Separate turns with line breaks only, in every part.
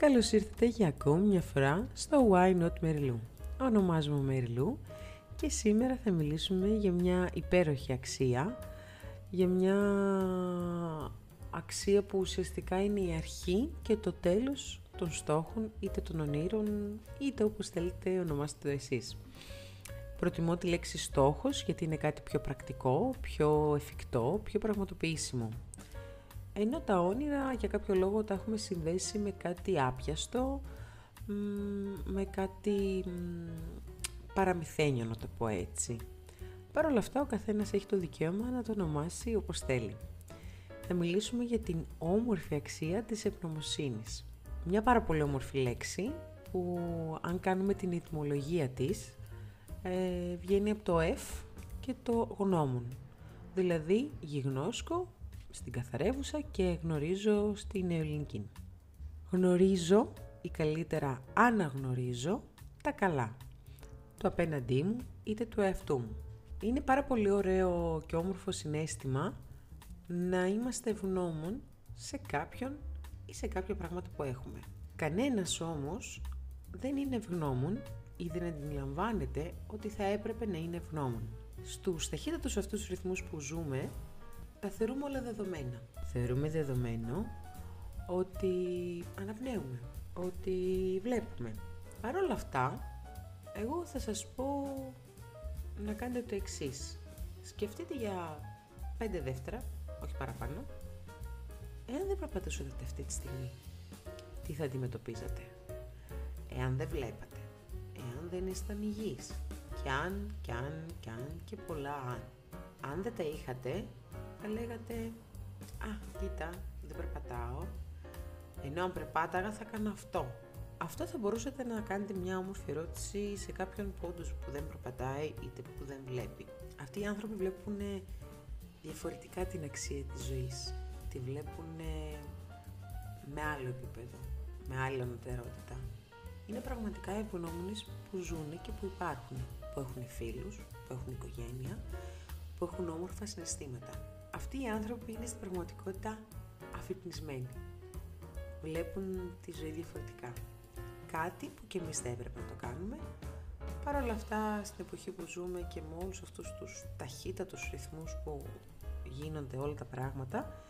Καλώς ήρθατε για ακόμη μια φορά στο Why Not Merilu. Ονομάζομαι Merilu και σήμερα θα μιλήσουμε για μια υπέροχη αξία, για μια αξία που ουσιαστικά είναι η αρχή και το τέλος των στόχων, είτε των ονείρων, είτε όπως θέλετε ονομάστε το εσείς. Προτιμώ τη λέξη στόχος γιατί είναι κάτι πιο πρακτικό, πιο εφικτό, πιο πραγματοποιήσιμο. Ενώ τα όνειρα για κάποιο λόγο τα έχουμε συνδέσει με κάτι άπιαστο, με κάτι παραμυθένιο να το πω έτσι. Παρ' όλα αυτά ο καθένας έχει το δικαίωμα να το ονομάσει όπως θέλει. Θα μιλήσουμε για την όμορφη αξία της ευγνωμοσύνης. Μια πάρα πολύ όμορφη λέξη που αν κάνουμε την ετοιμολογία της ε, βγαίνει από το F και το γνώμων. Δηλαδή γιγνώσκω στην καθαρεύουσα και γνωρίζω στην νεοελληνική. Γνωρίζω ή καλύτερα αναγνωρίζω τα καλά. Το απέναντί μου είτε του εαυτού μου. Είναι πάρα πολύ ωραίο και όμορφο συνέστημα να είμαστε ευγνώμων σε κάποιον ή σε κάποια πράγματα που έχουμε. Κανένας όμως δεν είναι ευγνώμων ή δεν αντιλαμβάνεται ότι θα έπρεπε να είναι ευγνώμων. Στους ταχύτατους αυτούς ρυθμούς που ζούμε, τα θεωρούμε όλα δεδομένα. Θεωρούμε δεδομένο ότι αναπνέουμε, ότι βλέπουμε. Παρ' όλα αυτά, εγώ θα σας πω να κάνετε το εξής. Σκεφτείτε για 5 δεύτερα, όχι παραπάνω, εάν δεν περπατούσατε αυτή τη στιγμή, τι θα αντιμετωπίζατε; Εάν δεν βλέπατε, εάν δεν ήσταν υγιείς, κι αν, κι αν, κι αν και πολλά αν. Αν δεν τα είχατε, θα λέγατε «Α, κοίτα, δεν περπατάω, ενώ αν περπάταγα θα κάνω αυτό». Αυτό θα μπορούσατε να κάνετε μια όμορφη ερώτηση σε κάποιον που που δεν περπατάει είτε που δεν βλέπει. Αυτοί οι άνθρωποι βλέπουν διαφορετικά την αξία της ζωής. Τη βλέπουν με άλλο επίπεδο, με άλλη ανωτερότητα. Είναι πραγματικά ευγνώμονες που ζουν και που υπάρχουν, που έχουν φίλους, που έχουν οικογένεια, που έχουν όμορφα συναισθήματα. Αυτοί οι άνθρωποι είναι στην πραγματικότητα αφυπνισμένοι. Βλέπουν τη ζωή διαφορετικά. Κάτι που και εμείς δεν έπρεπε να το κάνουμε. Παρ' όλα αυτά, στην εποχή που ζούμε και με όλους αυτούς τους ταχύτατους ρυθμούς που γίνονται όλα τα πράγματα,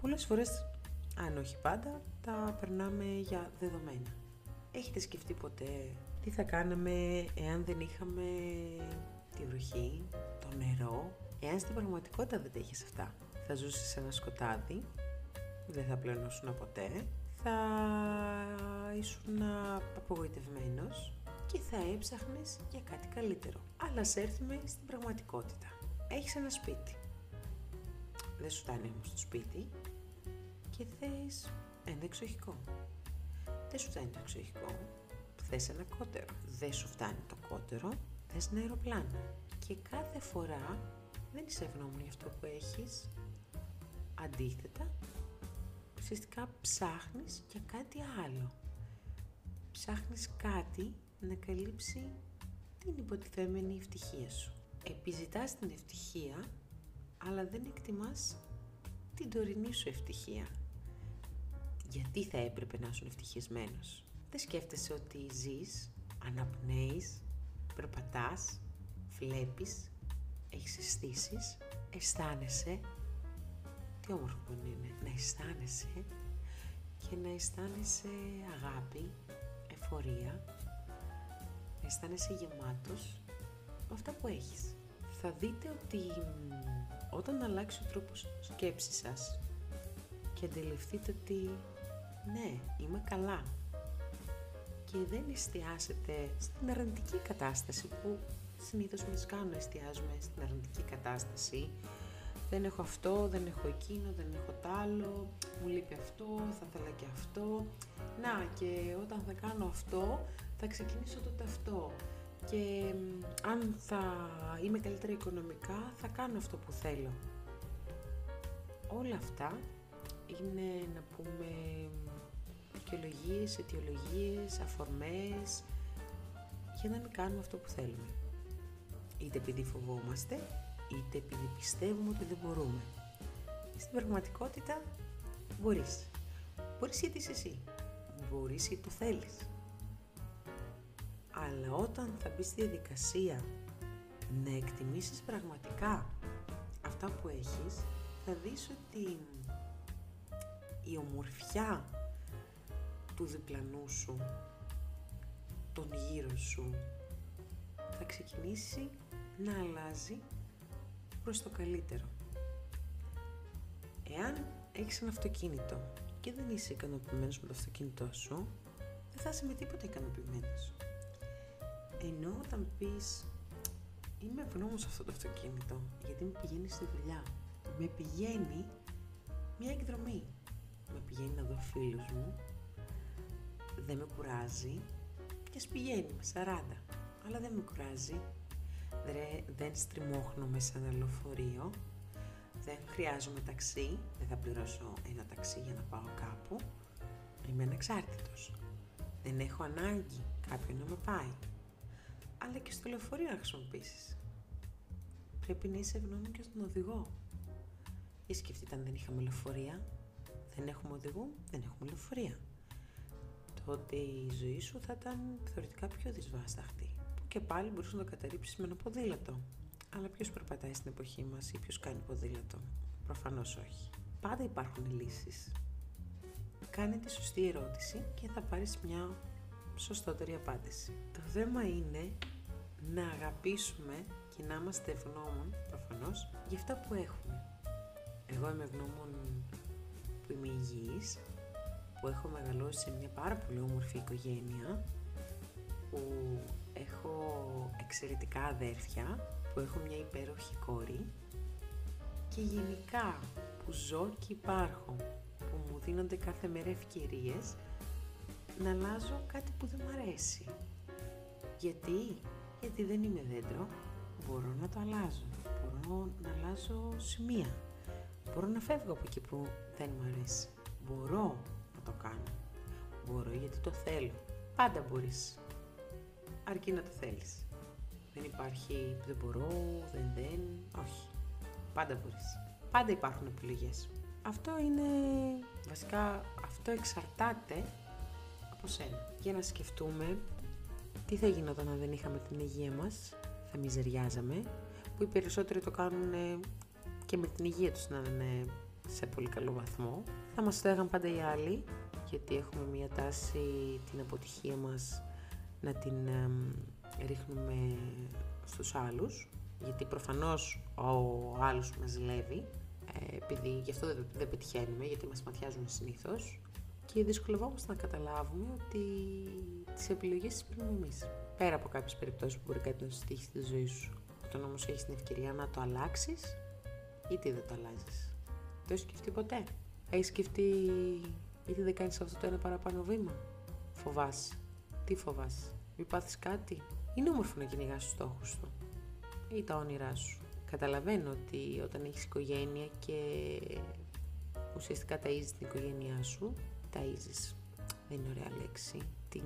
πολλές φορές, αν όχι πάντα, τα περνάμε για δεδομένα. Έχετε σκεφτεί ποτέ τι θα κάναμε εάν δεν είχαμε τη βροχή, το νερό, εάν στην πραγματικότητα δεν τα έχεις αυτά. Θα ζήσεις σε ένα σκοτάδι, δεν θα πλενώσουν ποτέ, θα ήσουν απογοητευμένος και θα έψαχνες για κάτι καλύτερο. Αλλά σε έρθουμε στην πραγματικότητα. Έχεις ένα σπίτι. Δεν σου φτάνει όμως το σπίτι και θες ένα εξοχικό. Δεν σου φτάνει το εξοχικό, θες ένα κότερο. Δεν σου φτάνει το κότερο, θες ένα αεροπλάνο. Και κάθε φορά δεν είσαι ευγνώμων για αυτό που έχεις. Αντίθετα, ουσιαστικά ψάχνεις για κάτι άλλο. Ψάχνεις κάτι να καλύψει την υποτιθέμενη ευτυχία σου. Επιζητάς την ευτυχία, αλλά δεν εκτιμάς την τωρινή σου ευτυχία γιατί θα έπρεπε να είσαι ευτυχισμένος; Δεν σκέφτεσαι ότι ζεις, αναπνέεις, περπατάς, βλέπεις, έχεις αισθήσεις, αισθάνεσαι. Τι όμορφο που είναι να αισθάνεσαι και να αισθάνεσαι αγάπη, εφορία, να αισθάνεσαι γεμάτος με αυτά που έχεις. Θα δείτε ότι όταν αλλάξει ο τρόπος σκέψης σας και αντιληφθείτε ότι ναι, είμαι καλά. Και δεν εστιάσετε στην αρνητική κατάσταση που συνήθως μας κάνουν εστιάζουμε στην αρνητική κατάσταση. Δεν έχω αυτό, δεν έχω εκείνο, δεν έχω τ' άλλο, μου λείπει αυτό, θα ήθελα και αυτό. Να, και όταν θα κάνω αυτό, θα ξεκινήσω τότε αυτό. Και αν θα είμαι καλύτερα οικονομικά, θα κάνω αυτό που θέλω. Όλα αυτά είναι να πούμε δικαιολογίες, αιτιολογίες, αφορμές για να μην κάνουμε αυτό που θέλουμε. Είτε επειδή φοβόμαστε, είτε επειδή πιστεύουμε ότι δεν μπορούμε. Στην πραγματικότητα μπορείς. Μπορείς γιατί είσαι εσύ. μπορείς ή το θέλεις. Αλλά όταν θα μπεις στη διαδικασία να εκτιμήσεις πραγματικά αυτά που έχεις, θα δεις ότι η ομορφιά του διπλανού σου, τον γύρω σου, θα ξεκινήσει να αλλάζει προς το καλύτερο. Εάν έχεις ένα αυτοκίνητο και δεν είσαι ικανοποιημένος με το αυτοκίνητό σου, δεν θα είσαι με τίποτα ικανοποιημένος. Ενώ όταν πεις είμαι ευγνώμων σε αυτό το αυτοκίνητο γιατί με πηγαίνει στη δουλειά, με πηγαίνει μια εκδρομή, με πηγαίνει να δω φίλους μου, δεν με κουράζει. Και ας πηγαίνει με 40, αλλά δεν με κουράζει, δεν στριμώχνω σε ένα λεωφορείο, δεν χρειάζομαι ταξί, δεν θα πληρώσω ένα ταξί για να πάω κάπου. Είμαι ανεξάρτητος. Δεν έχω ανάγκη κάποιον να με πάει. Αλλά και στο λεωφορείο να χρησιμοποιήσεις. Πρέπει να είσαι ευγνώμη και στον οδηγό. Ή σκεφτείτε αν δεν είχαμε λεωφορεία. Δεν έχουμε οδηγό, δεν έχουμε λεωφορεία. Τότε η ζωή σου θα ήταν θεωρητικά πιο δυσβάσταχτη. Που και πάλι μπορούσε να το καταρρύψεις με ένα ποδήλατο. Αλλά ποιος περπατάει στην εποχή μας ή ποιος κάνει ποδήλατο; Προφανώς όχι. Πάντα υπάρχουν λύσεις. Κάνε τη σωστή ερώτηση και θα πάρεις μια σωστότερη απάντηση. Το θέμα είναι να αγαπήσουμε και να είμαστε ευγνώμων, προφανώς, για αυτά που έχουμε. Εγώ είμαι ευγνώμων που είμαι υγιής, που έχω μεγαλώσει σε μια πάρα πολύ όμορφη οικογένεια, που έχω εξαιρετικά αδέρφια, που έχω μια υπέροχη κόρη και γενικά που ζω και υπάρχω, που μου δίνονται κάθε μέρα ευκαιρίες να αλλάζω κάτι που δεν μου αρέσει. Γιατί, γιατί δεν είμαι δέντρο, μπορώ να το αλλάζω, μπορώ να αλλάζω σημεία, μπορώ να φεύγω από εκεί που δεν μου αρέσει, μπορώ να το κάνω, μπορώ γιατί το θέλω, πάντα μπορείς, αρκεί να το θέλεις. Δεν υπάρχει δεν μπορώ, δεν δεν, όχι. Πάντα μπορείς. Πάντα υπάρχουν επιλογές. Αυτό είναι, βασικά, αυτό εξαρτάται από σένα. Για να σκεφτούμε τι θα γινόταν αν δεν είχαμε την υγεία μας, θα μιζεριάζαμε, που οι περισσότεροι το κάνουν και με την υγεία τους να είναι σε πολύ καλό βαθμό. Θα μας το πάντα οι άλλοι, γιατί έχουμε μια τάση την αποτυχία μας να την ρίχνουμε στους άλλους, γιατί προφανώς ο άλλος μας ζηλεύει, ε, επειδή γι' αυτό δεν, δεν πετυχαίνουμε, γιατί μας ματιάζουν συνήθως και δυσκολευόμαστε να καταλάβουμε ότι τις επιλογές τις παίρνουμε εμείς. Πέρα από κάποιες περιπτώσεις που μπορεί κάτι να σου τύχει στη ζωή σου. Όταν όμως έχεις την ευκαιρία να το αλλάξεις, τι δεν το αλλάζεις. Το έχεις σκεφτεί ποτέ; Έχεις σκεφτεί γιατί δεν κάνεις αυτό το ένα παραπάνω βήμα; Φοβάσαι. Τι φοβάσαι. Μην πάθεις κάτι; Είναι όμορφο να κυνηγάς τους στόχους σου ή τα όνειρά σου. Καταλαβαίνω ότι όταν έχεις οικογένεια και ουσιαστικά ταΐζεις την οικογένειά σου, ταΐζεις, δεν είναι ωραία λέξη, την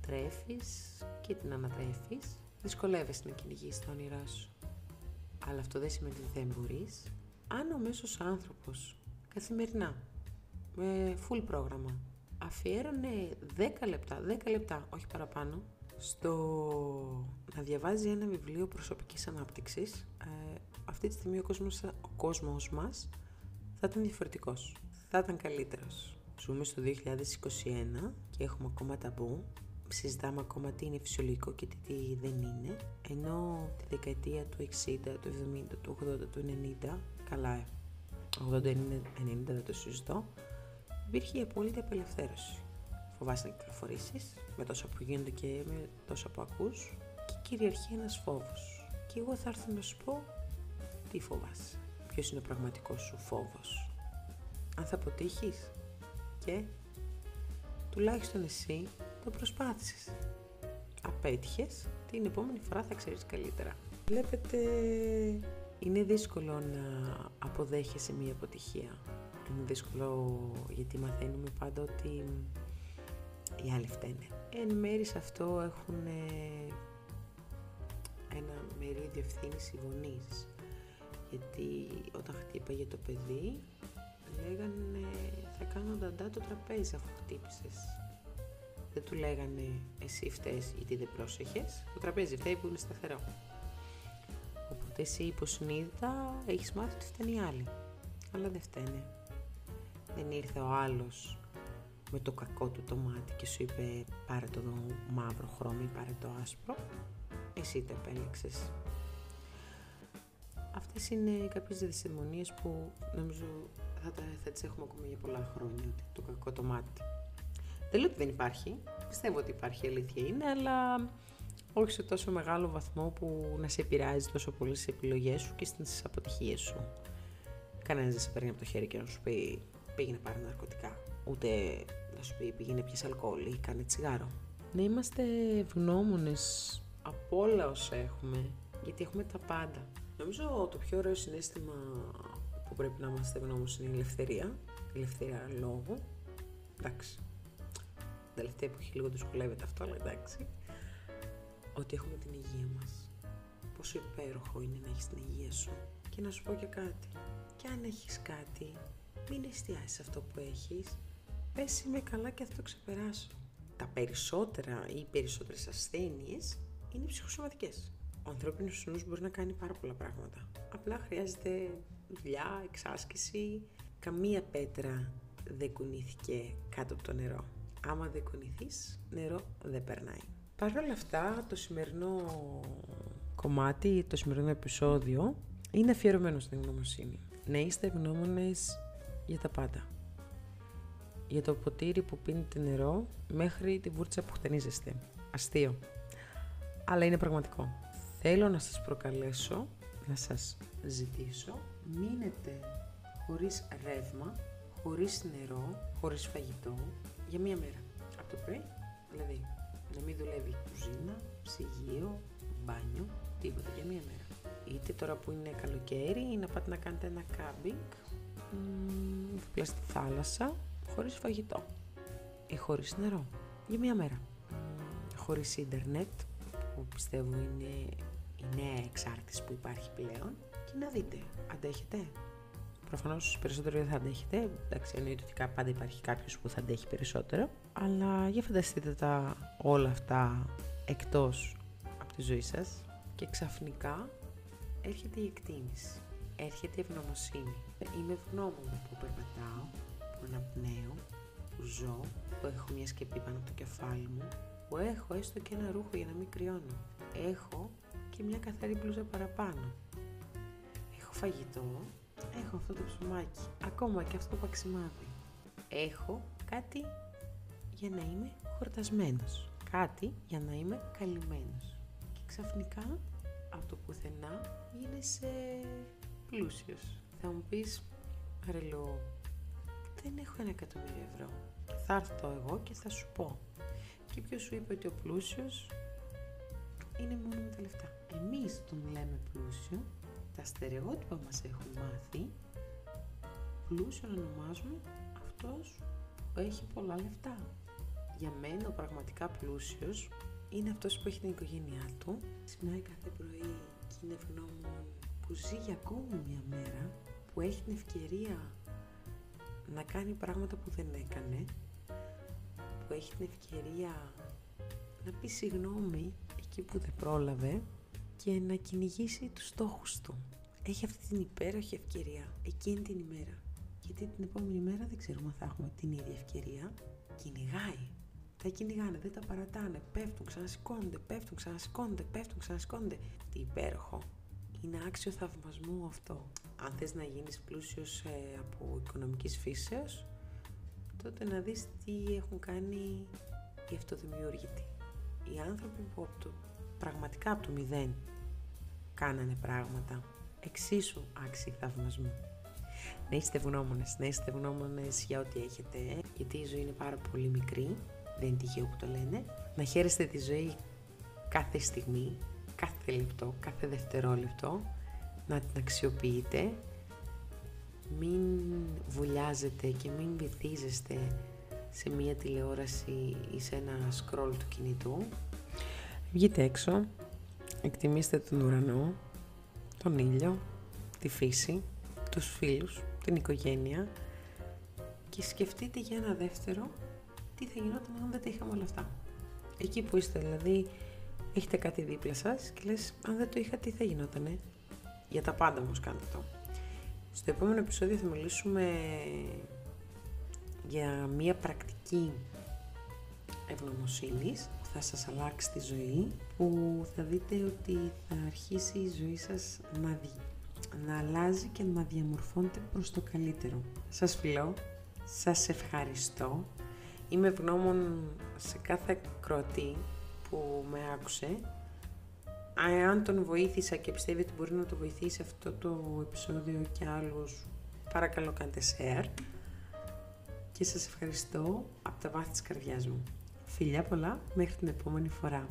τρέφεις και την ανατρέφεις, δυσκολεύεσαι να κυνηγείς τα όνειρά σου. Αλλά αυτό δεν σημαίνει ότι δεν μπορείς. Αν ο μέσος άνθρωπος καθημερινά, με full πρόγραμμα, αφιέρωνε 10 λεπτά, 10 λεπτά, όχι παραπάνω, στο να διαβάζει ένα βιβλίο προσωπικής ανάπτυξης, ε, αυτή τη στιγμή ο κόσμος, ο κόσμος μας θα ήταν διαφορετικός, θα ήταν καλύτερος. Ζούμε στο 2021 και έχουμε ακόμα ταμπού, συζητάμε ακόμα τι είναι φυσιολογικό και τι δεν είναι, ενώ τη δεκαετία του 60, του 70, του 80, του 90, καλά 80-90 δεν το συζητώ, υπήρχε η απόλυτη απελευθέρωση φοβάσαι να κυκλοφορήσεις με τόσα που γίνονται και με τόσα που ακούς και κυριαρχεί ένας φόβος. Και εγώ θα έρθω να σου πω τι φοβάσαι, ποιος είναι ο πραγματικός σου φόβος. Αν θα αποτύχεις και τουλάχιστον εσύ το προσπάθησες. Απέτυχες, την επόμενη φορά θα ξέρεις καλύτερα. Βλέπετε, είναι δύσκολο να αποδέχεσαι μία αποτυχία. Είναι δύσκολο γιατί μαθαίνουμε πάντα ότι οι άλλοι φταίνε. Εν μέρη σε αυτό έχουν ε, ένα μερίδιο ευθύνης οι γονείς. Γιατί όταν χτύπαγε το παιδί, λέγανε θα κάνω δαντά το τραπέζι αφού χτύπησες. Δεν του λέγανε εσύ φταίς γιατί δεν πρόσεχες. Το τραπέζι φταίει που είναι σταθερό. Οπότε εσύ υποσυνείδητα έχεις μάθει ότι φταίνει οι άλλοι. Αλλά δεν φταίνε. Δεν ήρθε ο άλλος με το κακό του το μάτι και σου είπε πάρε το μαύρο χρώμα ή πάρε το άσπρο. Εσύ το επέλεξες. Αυτές είναι κάποιες δυσαιμονίες που νομίζω θα, τα, θα τις έχουμε ακόμα για πολλά χρόνια, ότι το κακό το μάτι. Δεν λέω ότι δεν υπάρχει, πιστεύω ότι υπάρχει αλήθεια είναι, αλλά όχι σε τόσο μεγάλο βαθμό που να σε επηρεάζει τόσο πολύ στις επιλογές σου και στις αποτυχίες σου. Κανένας δεν σε παίρνει από το χέρι και να σου πει πήγαινε πάρει ναρκωτικά. Ούτε να σου πει πήγαινε πιες αλκοόλ ή κάνε τσιγάρο. Να είμαστε ευγνώμονες από όλα όσα έχουμε, γιατί έχουμε τα πάντα. Νομίζω το πιο ωραίο συνέστημα που πρέπει να είμαστε ευγνώμονες είναι η ελευθερία. Η ελευθερία λόγου. Εντάξει. Τελευταία εποχή λίγο δυσκολεύεται αυτό, αλλά εντάξει. Ότι έχουμε την υγεία μας. Πόσο υπέροχο είναι να έχεις την υγεία σου. Και να σου πω και κάτι. Και αν έχεις κάτι, μην εστιάσεις αυτό που έχεις. Πες είμαι καλά και θα το ξεπεράσω. Τα περισσότερα ή οι περισσότερες ασθένειες είναι ψυχοσωματικές. Ο ανθρώπινος νους μπορεί να κάνει πάρα πολλά πράγματα. Απλά χρειάζεται δουλειά, εξάσκηση. Καμία πέτρα δεν κουνήθηκε κάτω από το νερό. Άμα δεν κουνηθείς, νερό δεν περνάει. Παρ' όλα αυτά, το σημερινό κομμάτι, το σημερινό επεισόδιο, είναι αφιερωμένο στην ευγνωμοσύνη. Να είστε ευγνώμονες για τα πάντα. Για το ποτήρι που πίνετε νερό μέχρι τη βούρτσα που χτενίζεστε. Αστείο. Αλλά είναι πραγματικό. Θέλω να σας προκαλέσω, να σας ζητήσω, μείνετε χωρίς ρεύμα, χωρίς νερό, χωρίς φαγητό, για μία μέρα. Από το πρωί, δηλαδή, να μην δουλεύει η κουζίνα, ψυγείο, μπάνιο, τίποτα για μία μέρα. Είτε τώρα που είναι καλοκαίρι, ή να πάτε να κάνετε ένα κάμπινγκ, δίπλα στη θάλασσα, χωρίς φαγητό ή χωρίς νερό, για μία μέρα. Χωρίς ίντερνετ, που πιστεύω είναι η νέα εξάρτηση που υπάρχει πλέον, και να δείτε, αντέχετε. Προφανώς περισσότερο δεν θα αντέχετε. Εντάξει, εννοείται ότι πάντα υπάρχει κάποιος που θα αντέχει περισσότερο. Αλλά για φανταστείτε τα όλα αυτά εκτός από τη ζωή σας και ξαφνικά έρχεται η εκτίμηση. Έρχεται η ευγνωμοσύνη. Είμαι ευγνώμων που περπατάω, που αναπνέω, που ζω, που έχω μια σκεπή πάνω από το κεφάλι μου, που έχω έστω και ένα ρούχο για να μην κρυώνω. Έχω και μια καθαρή μπλούζα παραπάνω. Έχω φαγητό, έχω αυτό το ψωμάκι, ακόμα και αυτό το παξιμάδι. Έχω κάτι για να είμαι χορτασμένος, κάτι για να είμαι καλυμμένος. Και ξαφνικά από το πουθενά γίνεσαι πλούσιος. Θα μου πεις, ρελό, δεν έχω ένα εκατομμύριο ευρώ. Θα έρθω εγώ και θα σου πω. Και ποιο σου είπε ότι ο πλούσιος είναι μόνο με τα λεφτά. Εμείς τον λέμε πλούσιο, τα στερεότυπα μας έχουν μάθει, πλούσιο να ονομάζουμε αυτός που έχει πολλά λεφτά. Για μένα ο πραγματικά πλούσιος είναι αυτός που έχει την οικογένειά του, ξυπνάει κάθε πρωί και είναι ευγνώμων που ζει για ακόμη μια μέρα, που έχει την ευκαιρία να κάνει πράγματα που δεν έκανε, που έχει την ευκαιρία να πει συγγνώμη εκεί που δεν πρόλαβε και να κυνηγήσει τους στόχους του. Έχει αυτή την υπέροχη ευκαιρία εκείνη την ημέρα. Γιατί την επόμενη μέρα δεν ξέρουμε αν θα έχουμε την ίδια ευκαιρία. Κυνηγάει. Τα κυνηγάνε, δεν τα παρατάνε. Πέφτουν, ξανασηκώνονται, πέφτουν, ξανασηκώνονται, πέφτουν, ξανασηκώνονται. Τι υπέροχο. Είναι άξιο θαυμασμού αυτό. Αν θες να γίνεις πλούσιος ε, από οικονομικής φύσεως, τότε να δεις τι έχουν κάνει οι αυτοδημιούργητοι. Οι άνθρωποι που από το, πραγματικά από το μηδέn κάνανε πράγματα εξίσου άξιοι θαυμασμού. Να είστε ευγνώμονες, να είστε ευγνώμονες για ό,τι έχετε, γιατί η ζωή είναι πάρα πολύ μικρή, δεν είναι τυχαίο που το λένε. Να χαίρεστε τη ζωή κάθε στιγμή, κάθε λεπτό, κάθε δευτερόλεπτο, να την αξιοποιείτε, μην βουλιάζετε και μην βυθίζεστε σε μία τηλεόραση ή σε ένα scroll του κινητού. Βγείτε έξω, εκτιμήστε τον ουρανό, τον ήλιο, τη φύση, τους φίλους, την οικογένεια και σκεφτείτε για ένα δεύτερο τι θα γινόταν αν δεν τα είχαμε όλα αυτά. Εκεί που είστε δηλαδή, έχετε κάτι δίπλα σας και λες, αν δεν το είχα τι θα γινότανε; Για τα πάντα όμως κάντε το. Στο επόμενο επεισόδιο θα μιλήσουμε για μία πρακτική ευγνωμοσύνης που θα σας αλλάξει τη ζωή, που θα δείτε ότι θα αρχίσει η ζωή σας να, να αλλάζει και να διαμορφώνεται προς το καλύτερο. Σας φιλώ, σας ευχαριστώ. Είμαι ευγνώμων σε κάθε κροατή που με άκουσε. Αν τον βοήθησα και πιστεύει ότι μπορεί να το βοηθήσει αυτό το επεισόδιο και άλλους, παρακαλώ κάντε share. Και σας ευχαριστώ από τα βάθη της καρδιάς μου. Φιλιά πολλά, μέχρι την επόμενη φορά.